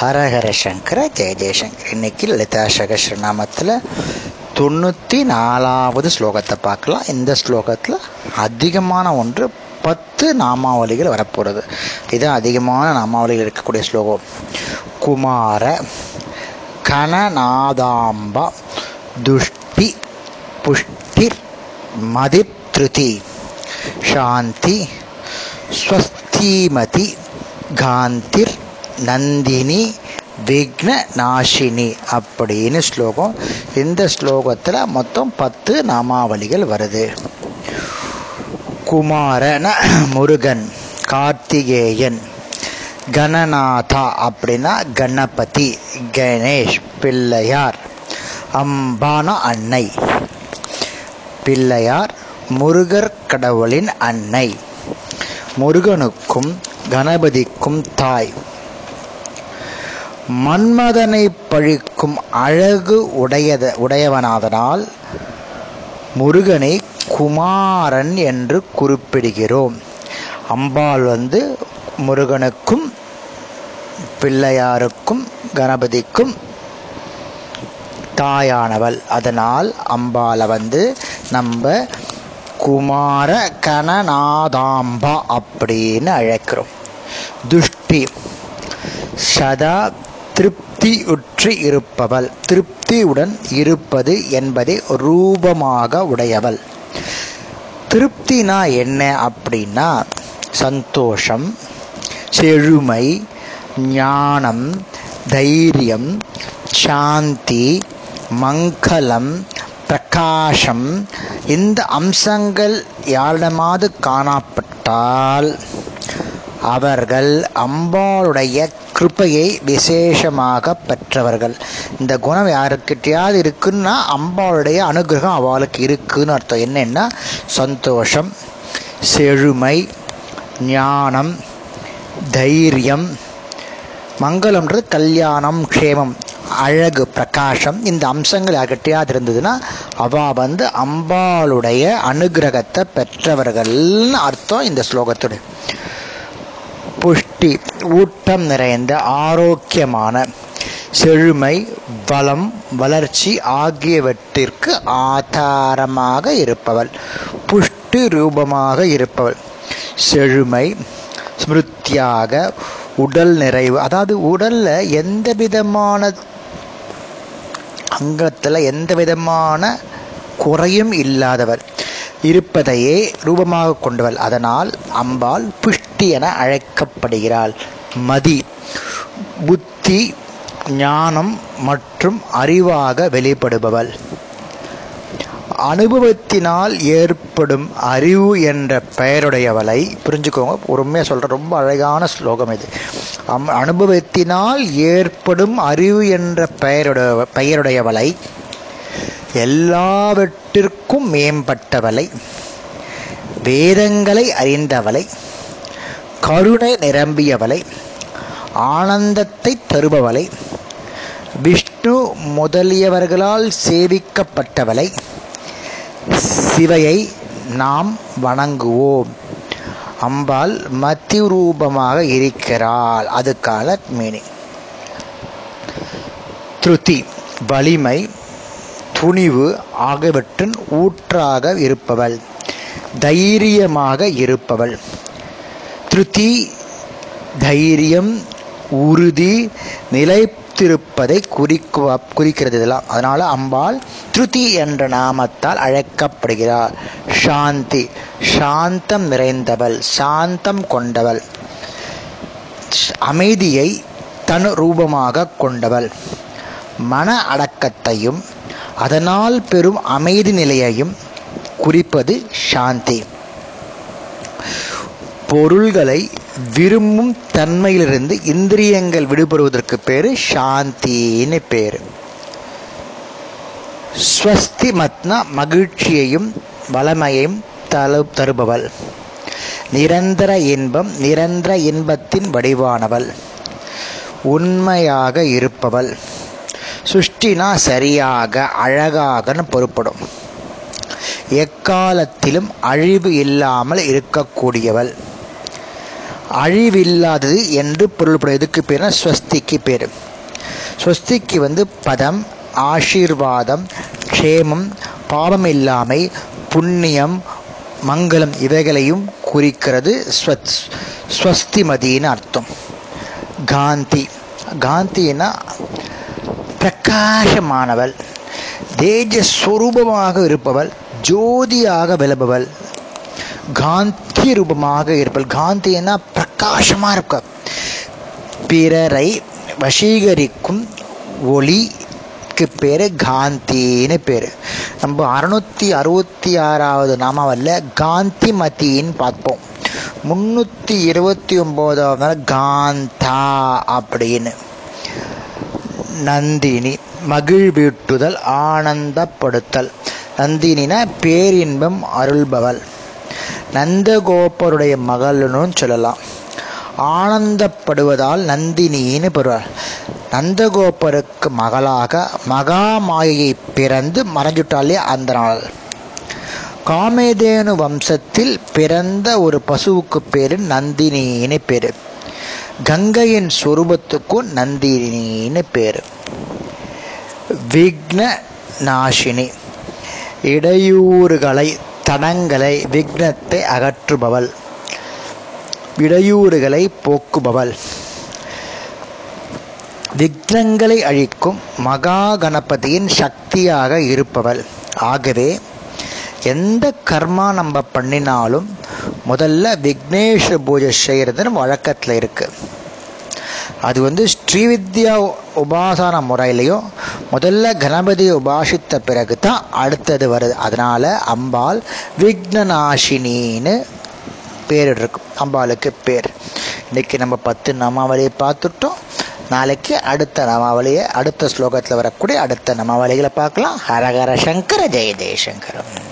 ஹரஹர சங்கர ஜெய ஜெயசங்கர். இன்னைக்கு லலிதா சகஸ்ரநாமத்தில் தொண்ணூற்றி நாலாவது ஸ்லோகத்தை பார்க்கலாம். இந்த ஸ்லோகத்தில் அதிகமான ஒன்று பத்து நாமாவளிகள் வரப்போகிறது இதுதான் அதிகமான நாமாவளிகள் இருக்கக்கூடிய ஸ்லோகம். குமார கணநாதாம்பா துஷ்டி புஷ்டிர் மதித்ருதி சாந்தி ஸ்வஸ்திமதி காந்திர் நந்தினி விக்ன நாஷினி அப்படின்னு ஸ்லோகம். இந்த ஸ்லோகத்தில் மொத்தம் பத்து நாமாவளிகள் வருது. குமாரன முருகன் கார்த்திகேயன் கணநாதா அப்படின்னா கணபதி கணேஷ் பிள்ளையார் அம்பானா அன்னை. பிள்ளையார் முருகர் கடவுளின் அன்னை. முருகனுக்கும் கணபதிக்கும் தாய். மன்மதனை பழிக்கும் அழகு உடையத உடையவனாதனால் முருகனை குமாரன் என்று குறிப்பிடுகிறோம். அம்பாள் வந்து முருகனுக்கும் பிள்ளையாருக்கும் கணபதிக்கும் தாயானவள். அதனால் அம்பாளை வந்து நம்ம குமார கணநாதாம்பா அப்படின்னு அழைக்கிறோம். துஷ்டி சதா திருப்தியுற்று இருப்பவள். திருப்தியுடன் இருப்பது என்பதை ரூபமாக உடையவள். திருப்தினா என்ன அப்படின்னா சந்தோஷம் செழுமை ஞானம் தைரியம் சாந்தி மங்களம் பிரகாசம். இந்த அம்சங்கள் யாரிடமாவது காணப்பட்டால் அவர்கள் அம்பாளுடைய கிருப்பையை விசேஷமாக பெற்றவர்கள். இந்த குணம் யாருக்கிட்டையாவது இருக்குன்னா அம்பாளுடைய அனுகிரகம் அவளுக்கு இருக்குன்னு அர்த்தம். என்னென்னா சந்தோஷம் செழுமை ஞானம் தைரியம் மங்களம்ன்றது கல்யாணம் க்ஷேமம் அழகு பிரகாசம். இந்த அம்சங்கள் யார்கிட்டையாவது இருந்ததுன்னா அவ வந்து அம்பாளுடைய அனுகிரகத்தை பெற்றவர்கள்னு அர்த்தம் இந்த ஸ்லோகத்துடைய. புஷ்டி ஊட்டம் நிறைந்த ஆரோக்கியமான செழுமை வளம் வளர்ச்சி ஆகியவற்றிற்கு ஆதாரமாக இருப்பவள். புஷ்டி ரூபமாக இருப்பவள். செழுமை ஸ்மிருத்தியாக உடல் நிறைவு அதாவது உடல்ல எந்த விதமான அங்கத்தில் எந்த விதமான குறையும் இல்லாதவர் இருப்பதையே ரூபமாக கொண்டவள். அதனால் அம்பாள் புஷ்டி என அழைக்கப்படுகிறாள். மதி புத்தி ஞானம் மற்றும் அறிவாக வெளிப்படுபவள். அனுபவத்தினால் ஏற்படும் அறிவு என்ற பெயருடையவளை புரிஞ்சுக்கோங்க. பொறுமையாக சொல்கிற ரொம்ப அழகான ஸ்லோகம் இது. அம் அனுபவத்தினால் ஏற்படும் அறிவு என்ற பெயருடைய பெயருடையவளை எல்லாவற்றிற்கும் மேம்பட்டவளை வேதங்களை அறிந்தவளை கருணை நிரம்பியவளை ஆனந்தத்தை தருபவளை விஷ்ணு முதலியவர்களால் சேவிக்கப்பட்டவளை சிவையை நாம் வணங்குவோம். அம்பாள் மத்தி ரூபமாக இருக்கிறாள். அதுக்கான மீனிங் திருத்தி வலிமை துணிவு ஆகியவற்றின் ஊற்றாக இருப்பவள் தைரியமாக இருப்பவள். திருத்தி தைரியம் உறுதி நிலைத்திருப்பதை குறிக்க குறிக்கிறது இதெல்லாம். அதனால அம்பாள் திருதி என்ற நாமத்தால் அழைக்கப்படுகிறாள். சாந்தி சாந்தம் நிறைந்தவள் சாந்தம் கொண்டவள். அமைதியை தன் ரூபமாக கொண்டவள். மன அடக்கத்தையும் அதனால் பெறும் அமைதி நிலையையும் குறிப்பது சாந்தி. பொருள்களை விரும்பும் தன்மையிலிருந்து இந்திரியங்கள் விடுபடுவதற்கு பேர் சாந்தின்னு பேர். ஸ்வஸ்தி மத்னா மகிழ்ச்சியையும் வளமையையும் தரு தருபவள். நிரந்தர இன்பம் நிரந்தர இன்பத்தின் வடிவானவள். உண்மையாக இருப்பவள். சுஷ்டினா சரியாக அழகாகன்னு பொறுப்படும் எக்காலத்திலும் அழிவு இல்லாமல் இருக்கக்கூடியவள். அழிவில்லாதது என்று பொருள்படும். எதுக்கு பேர் ஸ்வஸ்திக்கு பேர். ஸ்வஸ்திக்கு வந்து பதம் ஆசீர்வாதம் க்ஷேமம் பாவம் இல்லாமை புண்ணியம் மங்களம் இவைகளையும் குறிக்கிறது ஸ்வத் ஸ்வஸ்திமதின்னு அர்த்தம். காந்தி. காந்தினா பிரகாசமானவள். தேஜஸ்வரூபமாக இருப்பவள் ஜோதியாக விளம்பவள் காந்தி ரூபமாக இருப்பல். காந்தினா பிரகாசமாக இருக்க. பிறரை வசீகரிக்கும் ஒளிக்கு பேர் காந்தின்னு பேர். நம்ம அறுநூத்தி அறுபத்தி ஆறாவது நாமாவல்ல காந்தி மதின்னு பார்ப்போம். முன்னூற்றி இருபத்தி ஒம்போதாவது நாள் காந்தா அப்படின்னு. நந்தினி மகிழ்வீட்டுதல் ஆனந்தப்படுத்தல். நந்தினினா பேரின்பம் அருள்பவள். நந்தகோபருடைய மகள்னு சொல்லலாம். ஆனந்தப்படுவதால் நந்தினின்னு பெறுவார். நந்தகோபருக்கு மகளாக மகாமாயை பிறந்து மறைஞ்சுட்டாலே அந்த நாள். காமேதேனு வம்சத்தில் பிறந்த ஒரு பசுவுக்கு பேரு நந்தினின்னு பேரு. கங்கையின் சொரூபத்துக்கும் நந்தினின்னு பேரு. விக்ன நாசினி இடையூறுகளை தடங்களை விக்னத்தை அகற்றுபவள். இடையூறுகளை போக்குபவள். விக்னங்களை அழிக்கும் மகா கணபதியின் சக்தியாக இருப்பவள். ஆகவே எந்த கர்மா நம்ம பண்ணினாலும் முதல்ல விக்னேஷ பூஜை செய்கிறதுன்னு வழக்கத்தில் இருக்குது அது வந்து ஸ்ரீவித்யா உபாசன முறையிலையும் முதல்ல கணபதியை உபாசித்த பிறகு தான் அடுத்தது வருது. அதனால அம்பாள் விக்னநாசினின்னு பேர் இருக்கும் அம்பாளுக்கு பேர். இன்னைக்கு நம்ம பத்து நாமாவளியை பார்த்துட்டோம். நாளைக்கு அடுத்த நாமாவளியை அடுத்த ஸ்லோகத்தில் வரக்கூடிய அடுத்த நாமாவளிகளை பார்க்கலாம். ஹரஹர சங்கர ஜெய ஜெயசங்கரம்.